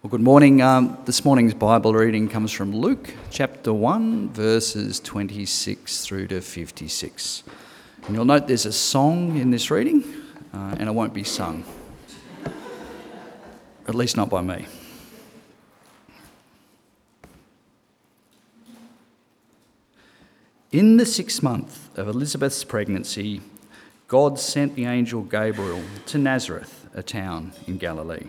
Well, good morning. Um, this morning's Bible reading comes from Luke chapter 1, verses 26 through to 56. And you'll note there's a song in this reading, uh, and it won't be sung. At least not by me. In the sixth month of Elizabeth's pregnancy, God sent the angel Gabriel to Nazareth, a town in Galilee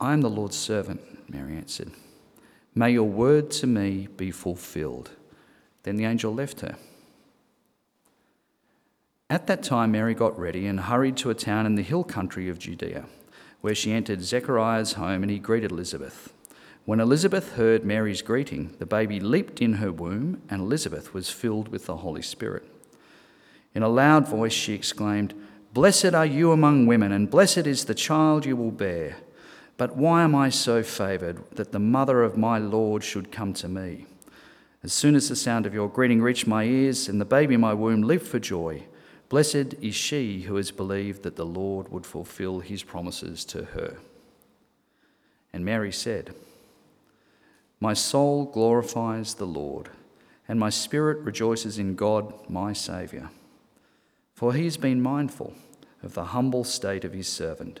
I am the Lord's servant, Mary answered. May your word to me be fulfilled. Then the angel left her. At that time, Mary got ready and hurried to a town in the hill country of Judea, where she entered Zechariah's home and he greeted Elizabeth. When Elizabeth heard Mary's greeting, the baby leaped in her womb, and Elizabeth was filled with the Holy Spirit. In a loud voice, she exclaimed, Blessed are you among women, and blessed is the child you will bear. But why am I so favoured that the mother of my Lord should come to me? As soon as the sound of your greeting reached my ears, and the baby in my womb leaped for joy, blessed is she who has believed that the Lord would fulfill his promises to her. And Mary said, My soul glorifies the Lord, and my spirit rejoices in God, my Saviour. For he has been mindful of the humble state of his servant.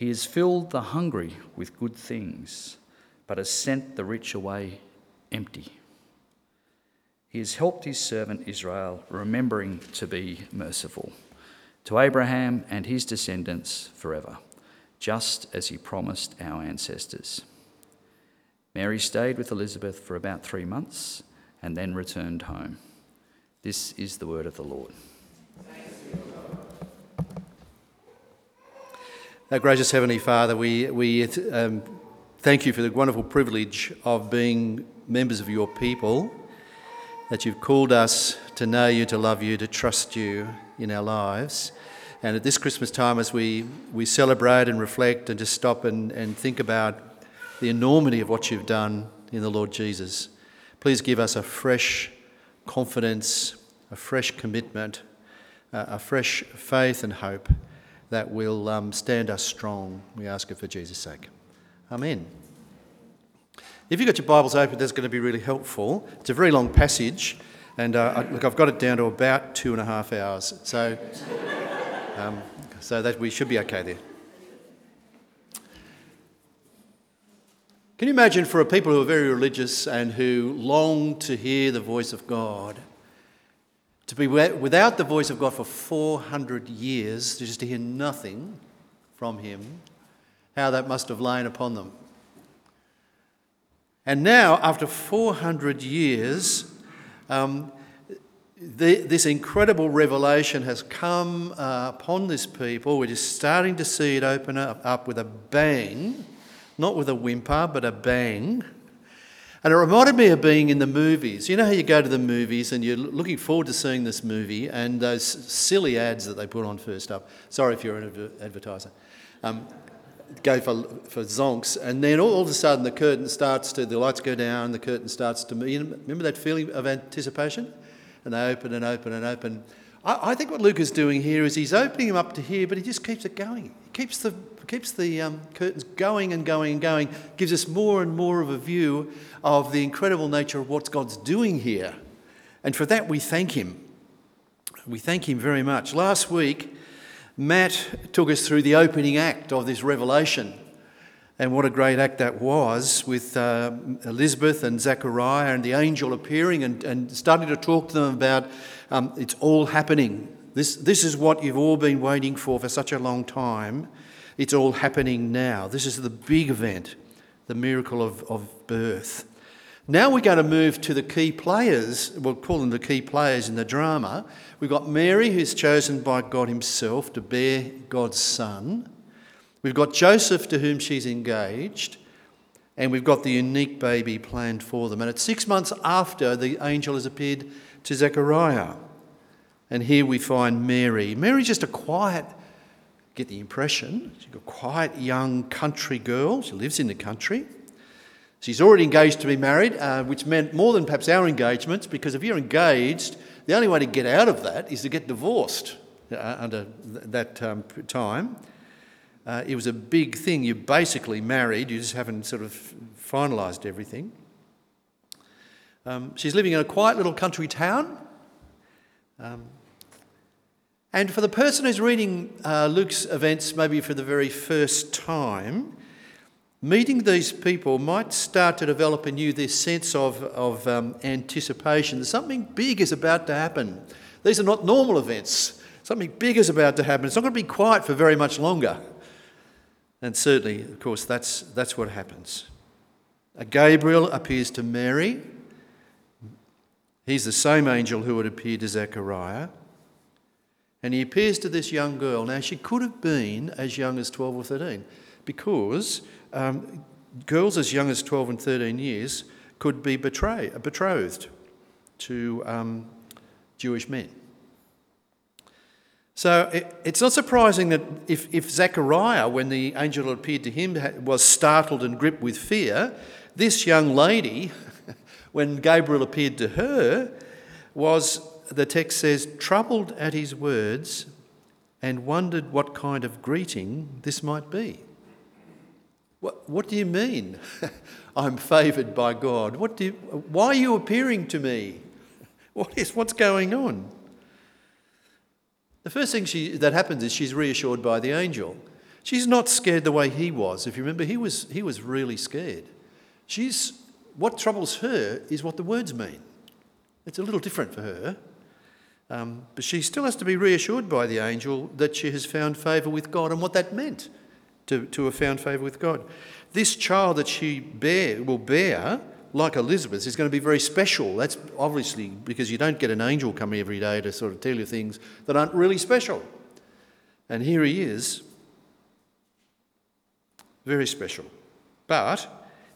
He has filled the hungry with good things, but has sent the rich away empty. He has helped his servant Israel, remembering to be merciful to Abraham and his descendants forever, just as he promised our ancestors. Mary stayed with Elizabeth for about three months and then returned home. This is the word of the Lord. Our gracious Heavenly Father, we, we um, thank you for the wonderful privilege of being members of your people, that you've called us to know you, to love you, to trust you in our lives. And at this Christmas time, as we, we celebrate and reflect and just stop and, and think about the enormity of what you've done in the Lord Jesus, please give us a fresh confidence, a fresh commitment, uh, a fresh faith and hope that will um, stand us strong. We ask it for Jesus' sake. Amen. If you've got your Bibles open, that's going to be really helpful. It's a very long passage, and uh, look, I've got it down to about two and a half hours, so um, so that we should be okay there. Can you imagine for a people who are very religious and who long to hear the voice of God? To be without the voice of God for 400 years, just to hear nothing from Him, how that must have lain upon them. And now, after 400 years, um, the, this incredible revelation has come uh, upon this people. We're just starting to see it open up, up with a bang, not with a whimper, but a bang. And it reminded me of being in the movies. You know how you go to the movies and you're looking forward to seeing this movie and those silly ads that they put on first up. Sorry if you're an advertiser. Um, go for, for zonks, and then all, all, of a sudden the curtain starts to, the lights go down, the curtain starts to, you know, remember that feeling of anticipation? And they open and open and open. I, I, think what Luke is doing here is he's opening them up to here, but he just keeps it going. He keeps the, keeps the um, curtains going and going and going, gives us more and more of a view of the incredible nature of what God's doing here. And for that, we thank him. We thank him very much. Last week, Matt took us through the opening act of this revelation. And what a great act that was with uh, Elizabeth and Zechariah and the angel appearing and, and starting to talk to them about um, it's all happening. This, this is what you've all been waiting for for such a long time. It's all happening now. This is the big event, the miracle of, of birth. Now we're going to move to the key players, we'll call them the key players in the drama. We've got Mary, who's chosen by God Himself to bear God's Son. We've got Joseph, to whom she's engaged. And we've got the unique baby planned for them. And it's six months after the angel has appeared to Zechariah. And here we find Mary. Mary's just a quiet, get the impression, she's a quiet young country girl. She lives in the country. She's already engaged to be married, uh, which meant more than perhaps our engagements, because if you're engaged, the only way to get out of that is to get divorced uh, under th- that um, time. Uh, it was a big thing. You're basically married, you just haven't sort of finalised everything. Um, she's living in a quiet little country town. Um, and for the person who's reading uh, Luke's events maybe for the very first time, Meeting these people might start to develop in you this sense of, of um, anticipation. Something big is about to happen. These are not normal events. Something big is about to happen. It's not going to be quiet for very much longer. And certainly, of course, that's, that's what happens. Gabriel appears to Mary. He's the same angel who had appeared to Zechariah. And he appears to this young girl. Now, she could have been as young as 12 or 13 because um, girls as young as 12 and 13 years could be betray, betrothed to um, Jewish men. So it, it's not surprising that if, if Zechariah, when the angel appeared to him, was startled and gripped with fear, this young lady, when Gabriel appeared to her, was, the text says, troubled at his words and wondered what kind of greeting this might be. What, what do you mean? I'm favoured by God. What do you, why are you appearing to me? What is, what's going on? The first thing she, that happens is she's reassured by the angel. She's not scared the way he was. If you remember, he was, he was really scared. She's, what troubles her is what the words mean. It's a little different for her. Um, but she still has to be reassured by the angel that she has found favour with God and what that meant to, to have found favour with God. This child that she bear, will bear, like Elizabeth, is going to be very special. That's obviously because you don't get an angel coming every day to sort of tell you things that aren't really special. And here he is, very special. But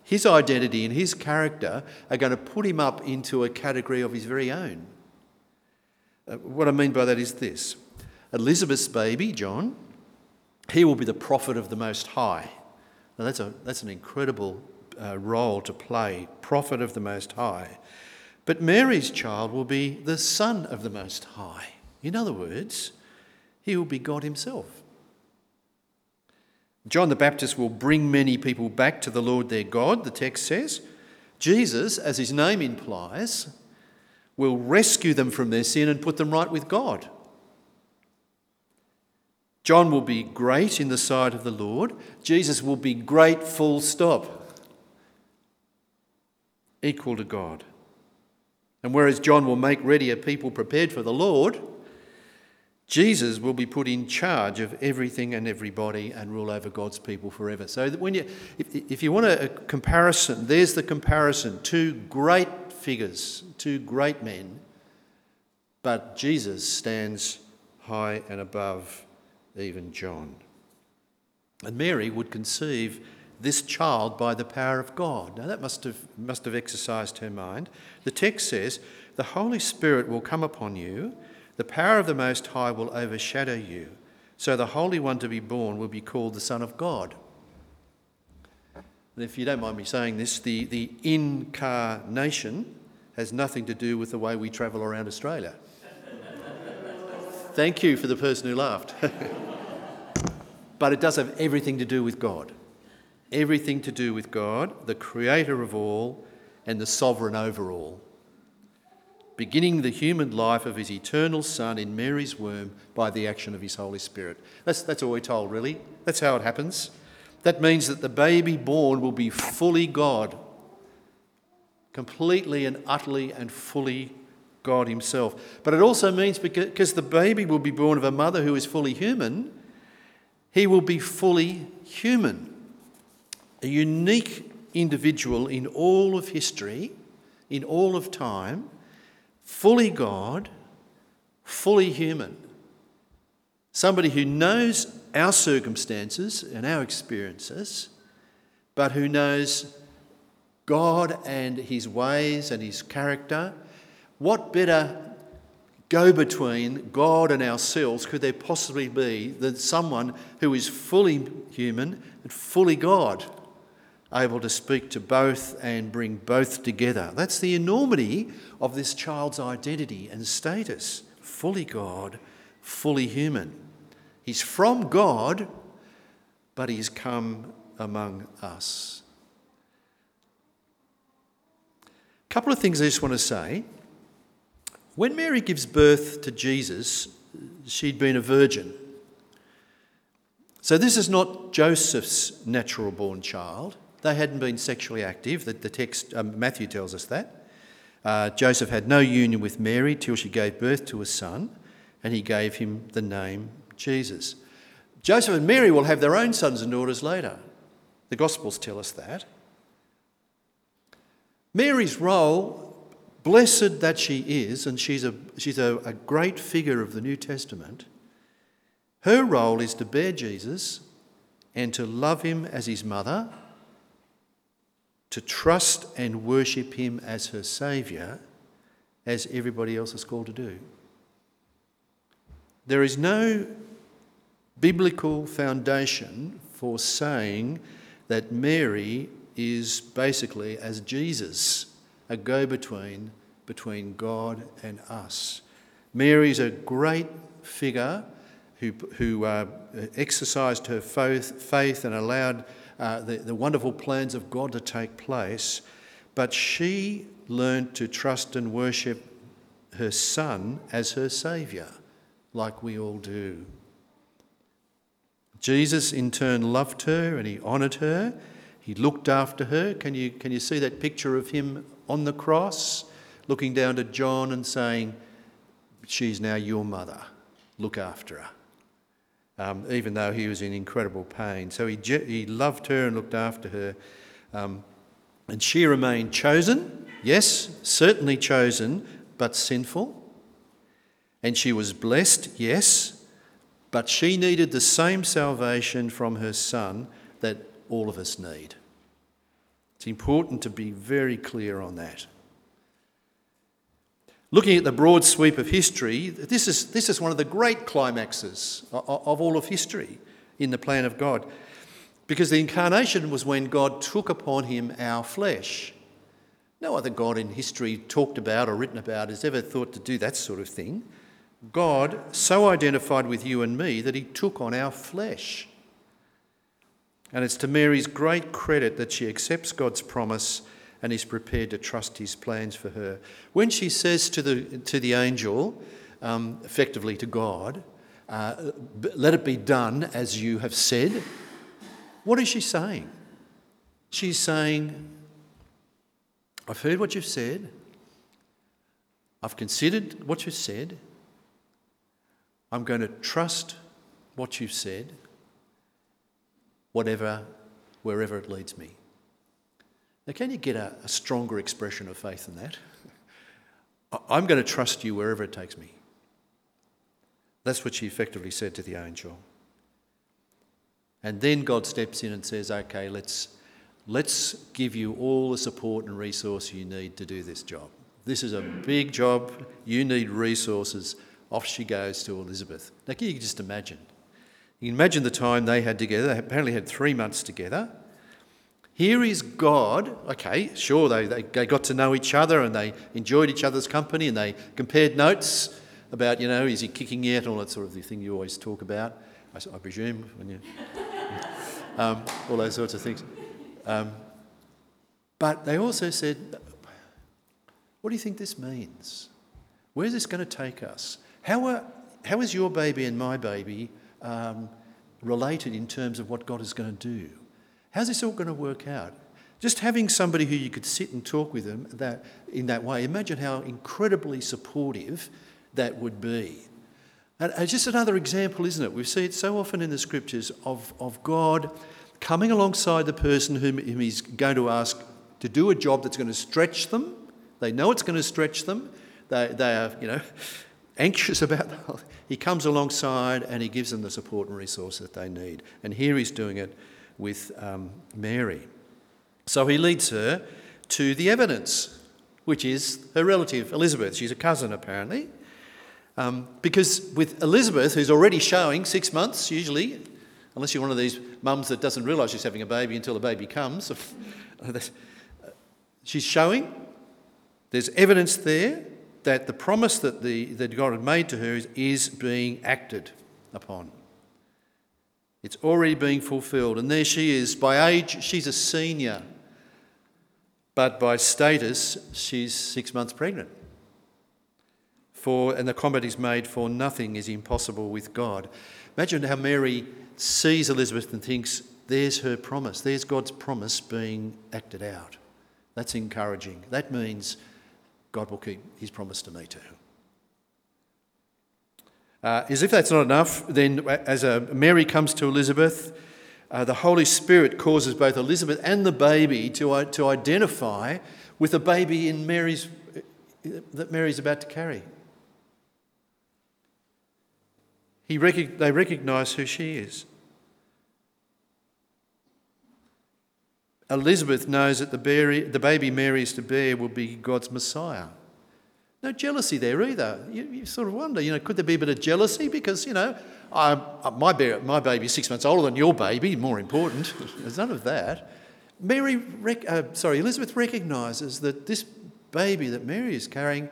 his identity and his character are going to put him up into a category of his very own. Uh, what I mean by that is this Elizabeth's baby, John, he will be the prophet of the Most High. Now, that's, a, that's an incredible uh, role to play, prophet of the Most High. But Mary's child will be the Son of the Most High. In other words, he will be God Himself. John the Baptist will bring many people back to the Lord their God, the text says. Jesus, as his name implies, will rescue them from their sin and put them right with God. John will be great in the sight of the Lord. Jesus will be great, full stop. Equal to God. And whereas John will make ready a people prepared for the Lord, Jesus will be put in charge of everything and everybody and rule over God's people forever. So that when you, if, if you want a, a comparison, there's the comparison. Two great figures, two great men, but Jesus stands high and above even John. And Mary would conceive this child by the power of God. Now that must have, must have exercised her mind. The text says, The Holy Spirit will come upon you the power of the Most High will overshadow you, so the Holy One to be born will be called the Son of God. If you don't mind me saying this, the, the incarnation has nothing to do with the way we travel around Australia. Thank you for the person who laughed. but it does have everything to do with God. Everything to do with God, the creator of all and the sovereign over all beginning the human life of his eternal Son in Mary's womb by the action of his Holy Spirit. That's, that's all we're told, really. That's how it happens. That means that the baby born will be fully God, completely and utterly and fully God Himself. But it also means because the baby will be born of a mother who is fully human, he will be fully human. A unique individual in all of history, in all of time, fully God, fully human. Somebody who knows our circumstances and our experiences, but who knows God and his ways and his character. What better go between God and ourselves could there possibly be than someone who is fully human and fully God? able to speak to both and bring both together. That's the enormity of this child's identity and status fully God, fully human. He's from God, but he's come among us. A couple of things I just want to say. When Mary gives birth to Jesus, she'd been a virgin. So, this is not Joseph's natural born child. They hadn't been sexually active. The, the text, um, Matthew tells us that. Uh, Joseph had no union with Mary till she gave birth to a son, and he gave him the name Jesus. Joseph and Mary will have their own sons and daughters later. The Gospels tell us that. Mary's role, blessed that she is, and she's a, she's a, a great figure of the New Testament, her role is to bear Jesus and to love him as his mother to trust and worship Him as her Saviour, as everybody else is called to do. There is no biblical foundation for saying that Mary is basically, as Jesus, a go between between God and us. Mary is a great figure who, who uh, exercised her faith, faith and allowed uh, the, the wonderful plans of God to take place, but she learned to trust and worship her son as her saviour, like we all do. Jesus, in turn, loved her and he honoured her. He looked after her. Can you, can you see that picture of him on the cross, looking down to John and saying, She's now your mother. Look after her um, even though he was in incredible pain. So he, he loved her and looked after her. Um, and she remained chosen, yes, certainly chosen, but sinful. And she was blessed, yes, but she needed the same salvation from her son that all of us need. It's important to be very clear on that. Looking at the broad sweep of history, this is, this is one of the great climaxes of, all of history in the plan of God. Because the incarnation was when God took upon him our flesh. No other God in history talked about or written about has ever thought to do that sort of thing. God so identified with you and me that he took on our flesh. And it's to Mary's great credit that she accepts God's promise and is prepared to trust his plans for her. When she says to the, to the angel, um, effectively to God, uh, let it be done as you have said, what is she saying? She's saying, I've heard what you've said, I've considered what you've said, I'm going to trust what you've said, whatever, wherever it leads me. Now, can you get a, a stronger expression of faith than that? I'm going to trust you wherever it takes me. That's what she effectively said to the angel. And then God steps in and says, okay, let's, let's give you all the support and resource you need to do this job. This is a big job. You need resources. Off she goes to Elizabeth. Now, can you just imagine? You can imagine the time they had together. They apparently had three months together. Here is God. Okay, sure, they, they, got to know each other and they enjoyed each other's company and they compared notes about, you know, is he kicking yet? All that sort of thing you always talk about, I, I presume, when you. um, all those sorts of things. Um, but they also said, what do you think this means? Where's this going to take us? How, are, how is your baby and my baby um, related in terms of what God is going to do? How's this all going to work out? Just having somebody who you could sit and talk with them that, in that way, imagine how incredibly supportive that would be. And it's just another example, isn't it? We see it so often in the scriptures of, of God coming alongside the person whom, whom he's going to ask to do a job that's going to stretch them. They know it's going to stretch them. They, they are, you know, anxious about that. He comes alongside and he gives them the support and resource that they need. And here he's doing it with um, Mary. So he leads her to the evidence, which is her relative, Elizabeth. She's a cousin, apparently. Um, because with Elizabeth, who's already showing six months, usually, unless you're one of these mums that doesn't realise she's having a baby until the baby comes, she's showing. There's evidence there that the promise that, the, that God had made to her is, is being acted upon. It's already being fulfilled. And there she is. By age, she's a senior. But by status, she's six months pregnant. For, and the comment is made, for nothing is impossible with God. Imagine how Mary sees Elizabeth and thinks, there's her promise. There's God's promise being acted out. That's encouraging. That means God will keep his promise to me too. Uh, as if that's not enough, then as uh, Mary comes to Elizabeth, uh, the Holy Spirit causes both Elizabeth and the baby to, uh, to identify with the baby in Mary's, that Mary's about to carry. He they recognise who she is. Elizabeth knows that the, baby Mary is to bear will be God's Messiah. No jealousy there either. You, you, sort of wonder, you know, could there be a bit of jealousy? Because, you know, I, my, my baby is six months older than your baby, more important. There's none of that. Mary, rec- uh, sorry, Elizabeth recognises that this baby that Mary is carrying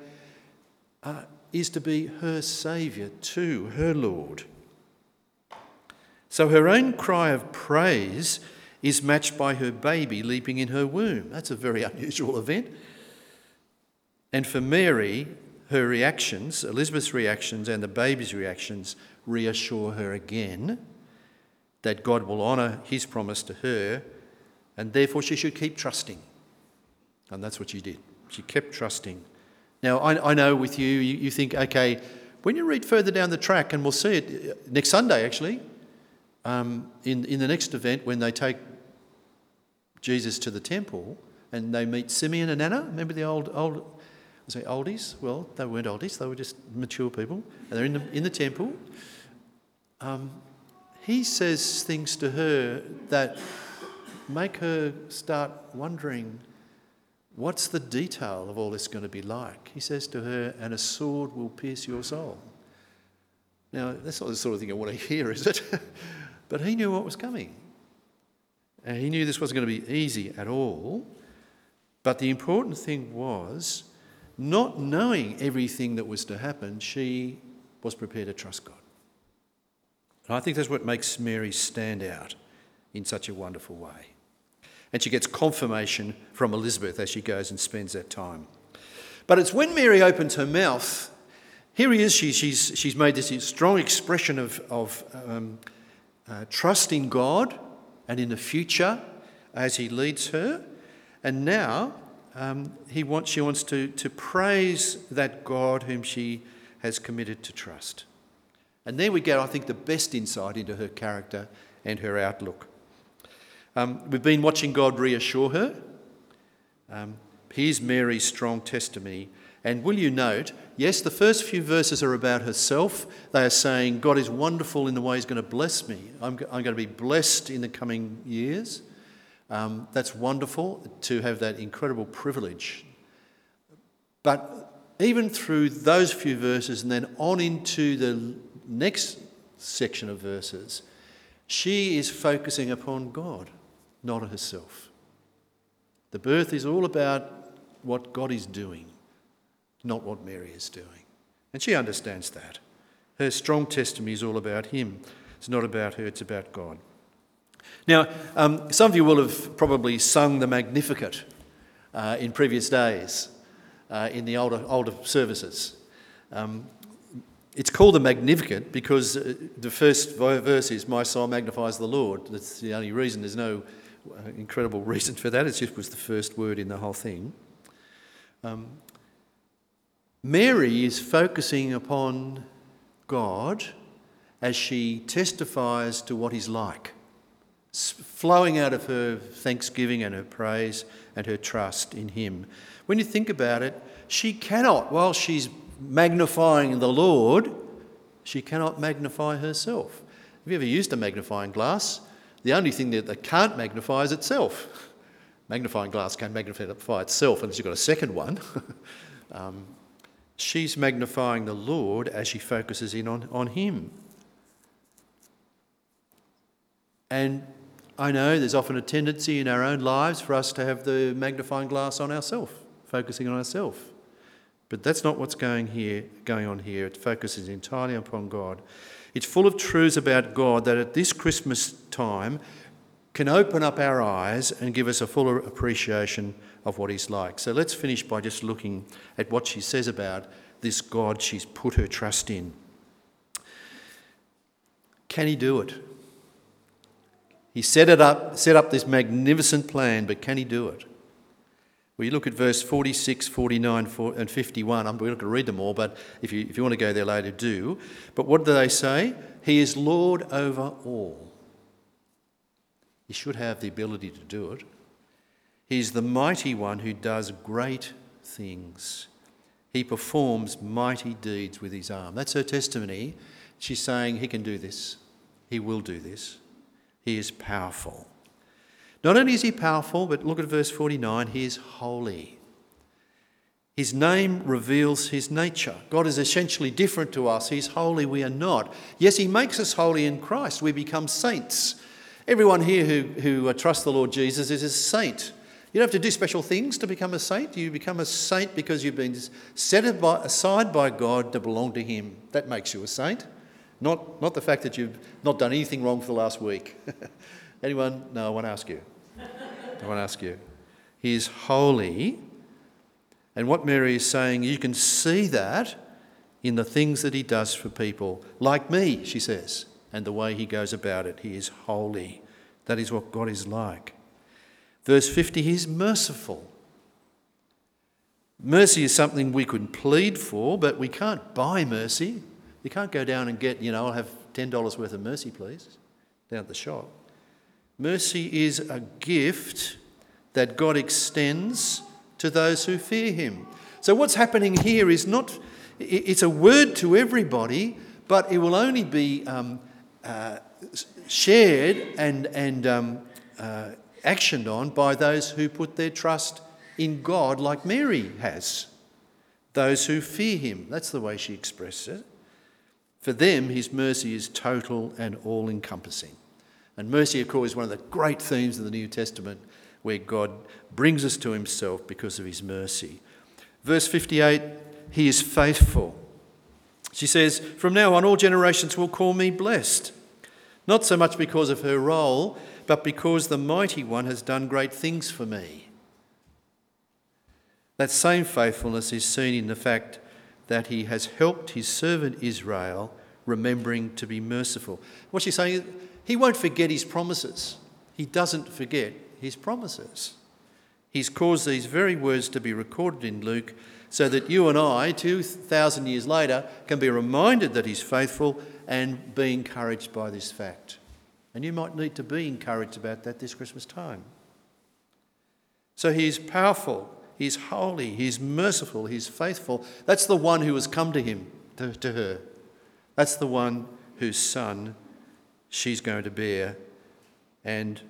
uh, is to be her saviour too, her Lord. So her own cry of praise is matched by her baby leaping in her womb. That's a very unusual event. And for Mary, her reactions, Elizabeth's reactions and the baby's reactions, reassure her again that God will honour his promise to her and therefore she should keep trusting. And that's what she did. She kept trusting. Now, I, I know with you, you, you think, okay, when you read further down the track, and we'll see it next Sunday actually, um, in, in the next event when they take Jesus to the temple and they meet Simeon and Anna. Remember the old, old I say oldies? Well, they weren't oldies, they were just mature people. And they're in the, in the temple. Um, he says things to her that make her start wondering what's the detail of all this going to be like? He says to her, and a sword will pierce your soul. Now, that's not the sort of thing I want to hear, is it? but he knew what was coming. And he knew this wasn't going to be easy at all. But the important thing was not knowing everything that was to happen, she was prepared to trust God. And I think that's what makes Mary stand out in such a wonderful way. And she gets confirmation from Elizabeth as she goes and spends that time. But it's when Mary opens her mouth, here he is, she, she's, she's made this strong expression of, of um, uh, trust in God and in the future as he leads her. And now um, he wants, she wants to, to praise that God whom she has committed to trust. And there we get, I think, the best insight into her character and her outlook. Um, we've been watching God reassure her. Um, here's Mary's strong testimony. And will you note, yes, the first few verses are about herself. They are saying, God is wonderful in the way He's going to bless me. I'm, I'm going to be blessed in the coming years. Um, that's wonderful to have that incredible privilege. But even through those few verses and then on into the next section of verses, she is focusing upon God, not herself. The birth is all about what God is doing, not what Mary is doing. And she understands that. Her strong testimony is all about Him. It's not about her, it's about God. Now, um, some of you will have probably sung the Magnificat uh, in previous days uh, in the older, older services. Um, it's called the Magnificat because uh, the first verse is, My soul magnifies the Lord. That's the only reason. There's no uh, incredible reason for that. It just was the first word in the whole thing. Um, Mary is focusing upon God as she testifies to what He's like, flowing out of her thanksgiving and her praise and her trust in Him. When you think about it, she cannot, while she's magnifying the Lord, she cannot magnify herself. Have you ever used a magnifying glass? The only thing that can't magnify is itself. Magnifying glass can magnify itself unless you've got a second one. um, she's magnifying the Lord as she focuses in on, on Him. And I know there's often a tendency in our own lives for us to have the magnifying glass on ourselves, focusing on ourselves. But that's not what's going here, going on here. It focuses entirely upon God. It's full of truths about God that at this Christmas time can open up our eyes and give us a fuller appreciation of what He's like. So let's finish by just looking at what she says about this God she's put her trust in. Can He do it? He set it up, set up this magnificent plan, but can He do it? Well, you look at verse 46, 49, and 51. I'm not going to read them all, but if you, if you want to go there later, do. But what do they say? He is Lord over all. He should have the ability to do it. He's the mighty one who does great things. He performs mighty deeds with his arm. That's her testimony. She's saying he can do this, he will do this. He is powerful. Not only is he powerful, but look at verse 49 he is holy. His name reveals his nature. God is essentially different to us. He's holy, we are not. Yes, he makes us holy in Christ. We become saints. Everyone here who, who uh, trusts the Lord Jesus is a saint. You don't have to do special things to become a saint. You become a saint because you've been set aside by God to belong to Him. That makes you a saint. Not, not the fact that you've not done anything wrong for the last week. Anyone? No, I want to ask you. I want to ask you. He is holy. And what Mary is saying, you can see that in the things that he does for people, like me, she says, and the way he goes about it. He is holy. That is what God is like. Verse 50, he's merciful. Mercy is something we could plead for, but we can't buy mercy. You can't go down and get, you know, I'll have $10 worth of mercy, please, down at the shop. Mercy is a gift that God extends to those who fear Him. So, what's happening here is not, it's a word to everybody, but it will only be um, uh, shared and, and um, uh, actioned on by those who put their trust in God, like Mary has. Those who fear Him. That's the way she expresses it. For them, His mercy is total and all encompassing. And mercy, of course, is one of the great themes of the New Testament where God brings us to himself because of his mercy. Verse 58 He is faithful. She says, From now on, all generations will call me blessed. Not so much because of her role, but because the Mighty One has done great things for me. That same faithfulness is seen in the fact that he has helped his servant Israel, remembering to be merciful. What she's saying is, he won't forget his promises. He doesn't forget his promises. He's caused these very words to be recorded in Luke so that you and I, 2,000 years later, can be reminded that He's faithful and be encouraged by this fact. And you might need to be encouraged about that this Christmas time. So He's powerful, He's holy, He's merciful, He's faithful. That's the one who has come to Him, to, to her. That's the one whose son she's going to bear and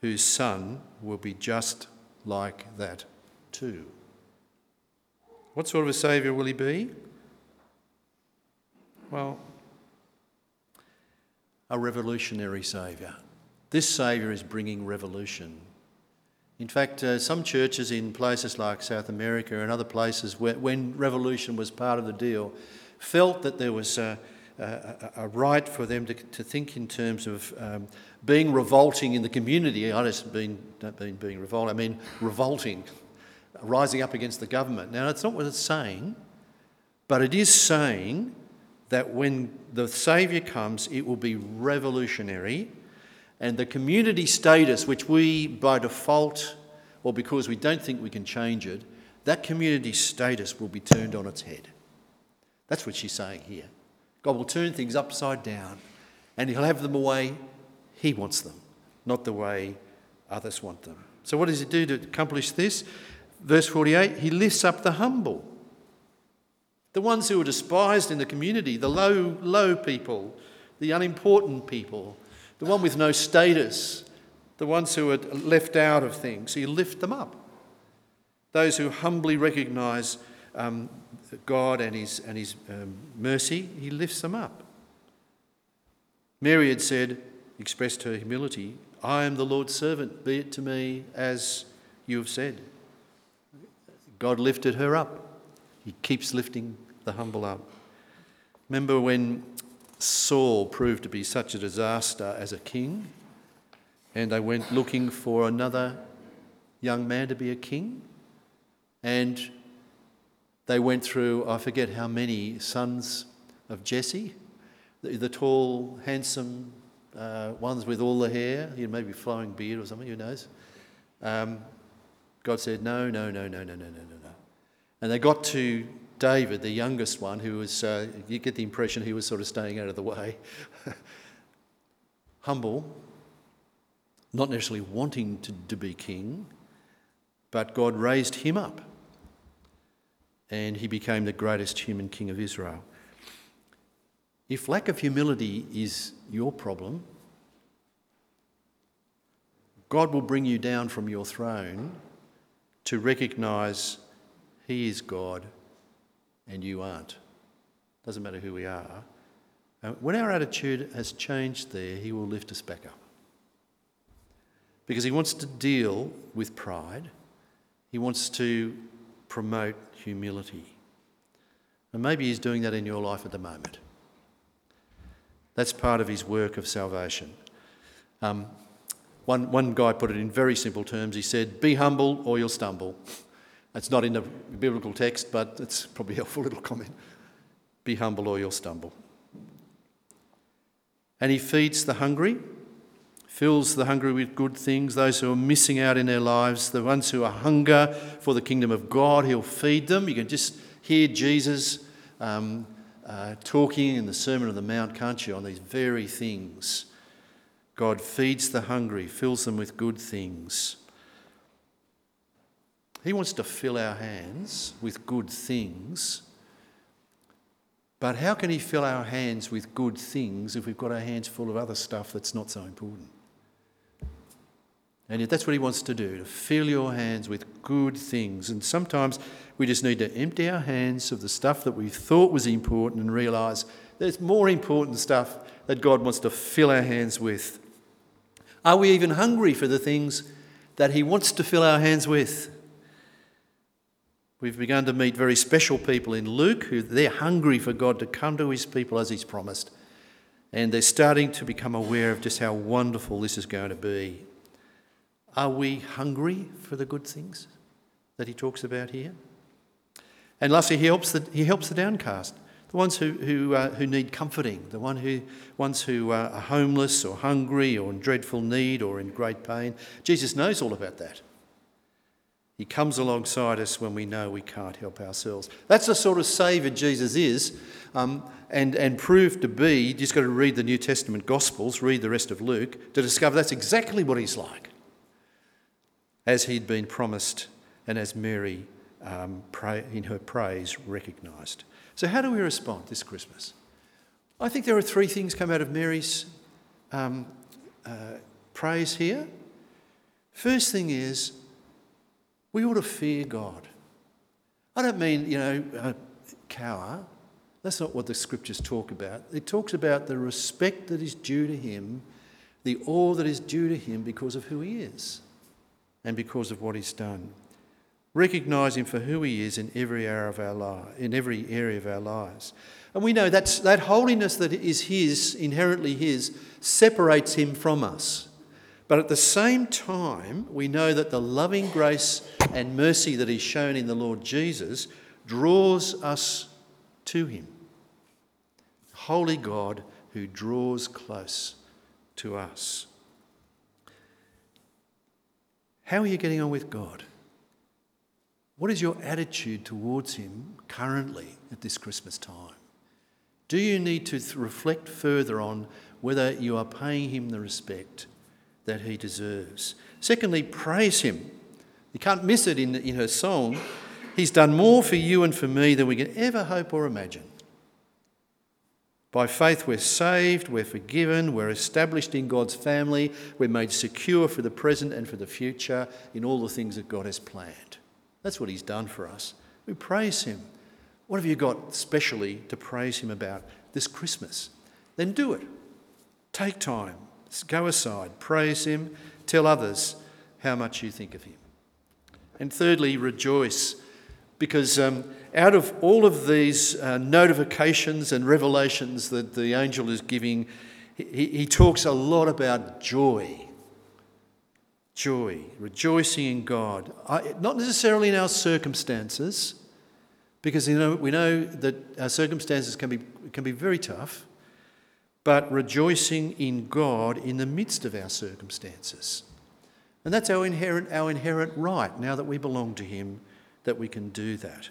whose son will be just like that too. What sort of a Saviour will he be? Well, a revolutionary Saviour. This Saviour is bringing revolution. In fact, uh, some churches in places like South America and other places, where, when revolution was part of the deal, felt that there was a, a, a right for them to, to, think in terms of um, being revolting in the community. I just mean, don't mean being revolting, I mean revolting, rising up against the government. Now, that's not what it's saying, but it is saying that when the Saviour comes, it will be revolutionary, and the community status, which we by default or because we don't think we can change it, that community status will be turned on its head. That's what she's saying here. God will turn things upside down and He'll have them the way He wants them, not the way others want them. So, what does He do to accomplish this? Verse 48 He lifts up the humble, the ones who are despised in the community, the low, low people, the unimportant people, the one with no status, the ones who are left out of things. He lift them up. Those who humbly recognise um, God and His, and his um, mercy, He lifts them up. Mary had said, expressed her humility, I am the Lord's servant, be it to me as you have said. God lifted her up. He keeps lifting the humble up. Remember when Saul proved to be such a disaster as a king, and they went looking for another young man to be a king? And they went through, I forget how many sons of Jesse, the, the tall, handsome uh, ones with all the hair, you know, maybe flowing beard or something, who knows. Um, God said, no, no, no, no, no, no, no, no, no. And they got to David, the youngest one, who was, uh, you get the impression he was sort of staying out of the way. Humble, not necessarily wanting to, to be king, but God raised him up and he became the greatest human king of Israel. If lack of humility is your problem, God will bring you down from your throne to recognize He is God and you aren't. Doesn't matter who we are. when our attitude has changed there, He will lift us back up. Because He wants to deal with pride, He wants to promote humility. And maybe He's doing that in your life at the moment. That's part of His work of salvation. Um, one, one guy put it in very simple terms. He said, Be humble or you'll stumble. That's not in the biblical text, but it's probably a helpful little comment. Be humble or you'll stumble. And he feeds the hungry fills the hungry with good things, those who are missing out in their lives, the ones who are hunger for the kingdom of God, he'll feed them. You can just hear Jesus um, uh, talking in the Sermon on the Mount, can't you, on these very things. God feeds the hungry, fills them with good things. He wants to fill our hands with good things. But how can He fill our hands with good things if we've got our hands full of other stuff that's not so important? And yet, that's what he wants to do to fill your hands with good things. And sometimes we just need to empty our hands of the stuff that we thought was important and realise there's more important stuff that God wants to fill our hands with. Are we even hungry for the things that he wants to fill our hands with? We've begun to meet very special people in Luke who they're hungry for God to come to his people as he's promised. And they're starting to become aware of just how wonderful this is going to be. Are we hungry for the good things that he talks about here? And lastly, he helps the, he helps the downcast, the ones who, who, uh, who need comforting, the one who, ones who uh, are homeless or hungry or in dreadful need or in great pain. Jesus knows all about that. He comes alongside us when we know we can't help ourselves. That's the sort of Saviour Jesus is um, and, and proved to be. You just got to read the New Testament Gospels, read the rest of Luke, to discover that's exactly what he's like, as he'd been promised and as Mary, um, pray, in her praise, recognised. So, how do we respond this Christmas? I think there are three things come out of Mary's um, uh, praise here. First thing is we ought to fear God. I don't mean, you know, uh, cower. That's not what the scriptures talk about. It talks about the respect that is due to Him, the awe that is due to Him because of who He is and because of what He's done. Recognise Him for who He is in every area of our life, in every area of our lives. And we know that's, that holiness that is His, inherently His, separates Him from us. But at the same time, we know that the loving grace and mercy that is shown in the Lord Jesus draws us to Him. Holy God who draws close to us. How are you getting on with God? What is your attitude towards Him currently at this Christmas time? Do you need to reflect further on whether you are paying Him the respect that he deserves. Secondly, praise him. You can't miss it in, in her song. He's done more for you and for me than we can ever hope or imagine. By faith, we're saved, we're forgiven, we're established in God's family, we're made secure for the present and for the future in all the things that God has planned. That's what He's done for us. We praise Him. What have you got specially to praise Him about this Christmas? Then do it. Take time, Go aside, praise Him, tell others how much you think of Him. And thirdly, rejoice, because um, out of all of these uh, notifications and revelations that the angel is giving, he, he talks a lot about joy. Joy, rejoicing in God. I, not necessarily in our circumstances, because you know, we know that our circumstances can be, can be very tough but rejoicing in God in the midst of our circumstances. And that's our inherent, our inherent right now that we belong to Him, that we can do that.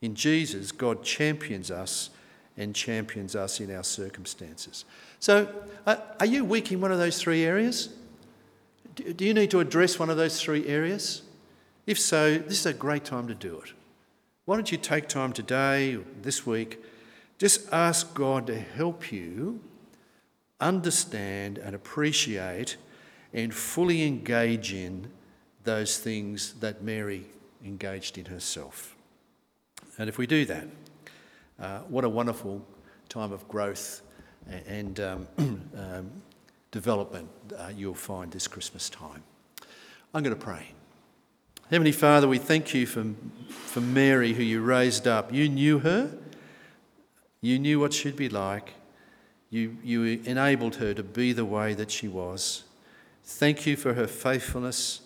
In Jesus, God champions us and champions us in our circumstances. So, are you weak in one of those three areas? Do you need to address one of those three areas? If so, this is a great time to do it. Why don't you take time today, this week, just ask God to help you understand and appreciate and fully engage in those things that Mary engaged in herself. And if we do that, uh, what a wonderful time of growth and um, um, development uh, you'll find this Christmas time. I'm going to pray. Heavenly Father, we thank you for, for Mary, who you raised up. You knew her, you knew what she'd be like, you, you enabled her to be the way that she was. Thank you for her faithfulness.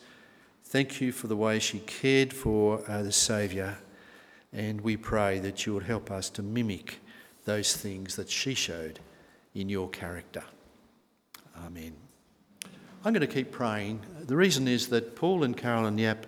Thank you for the way she cared for uh, the Saviour. And we pray that you would help us to mimic those things that she showed in your character. Amen. I'm going to keep praying. The reason is that Paul and Carolyn Yap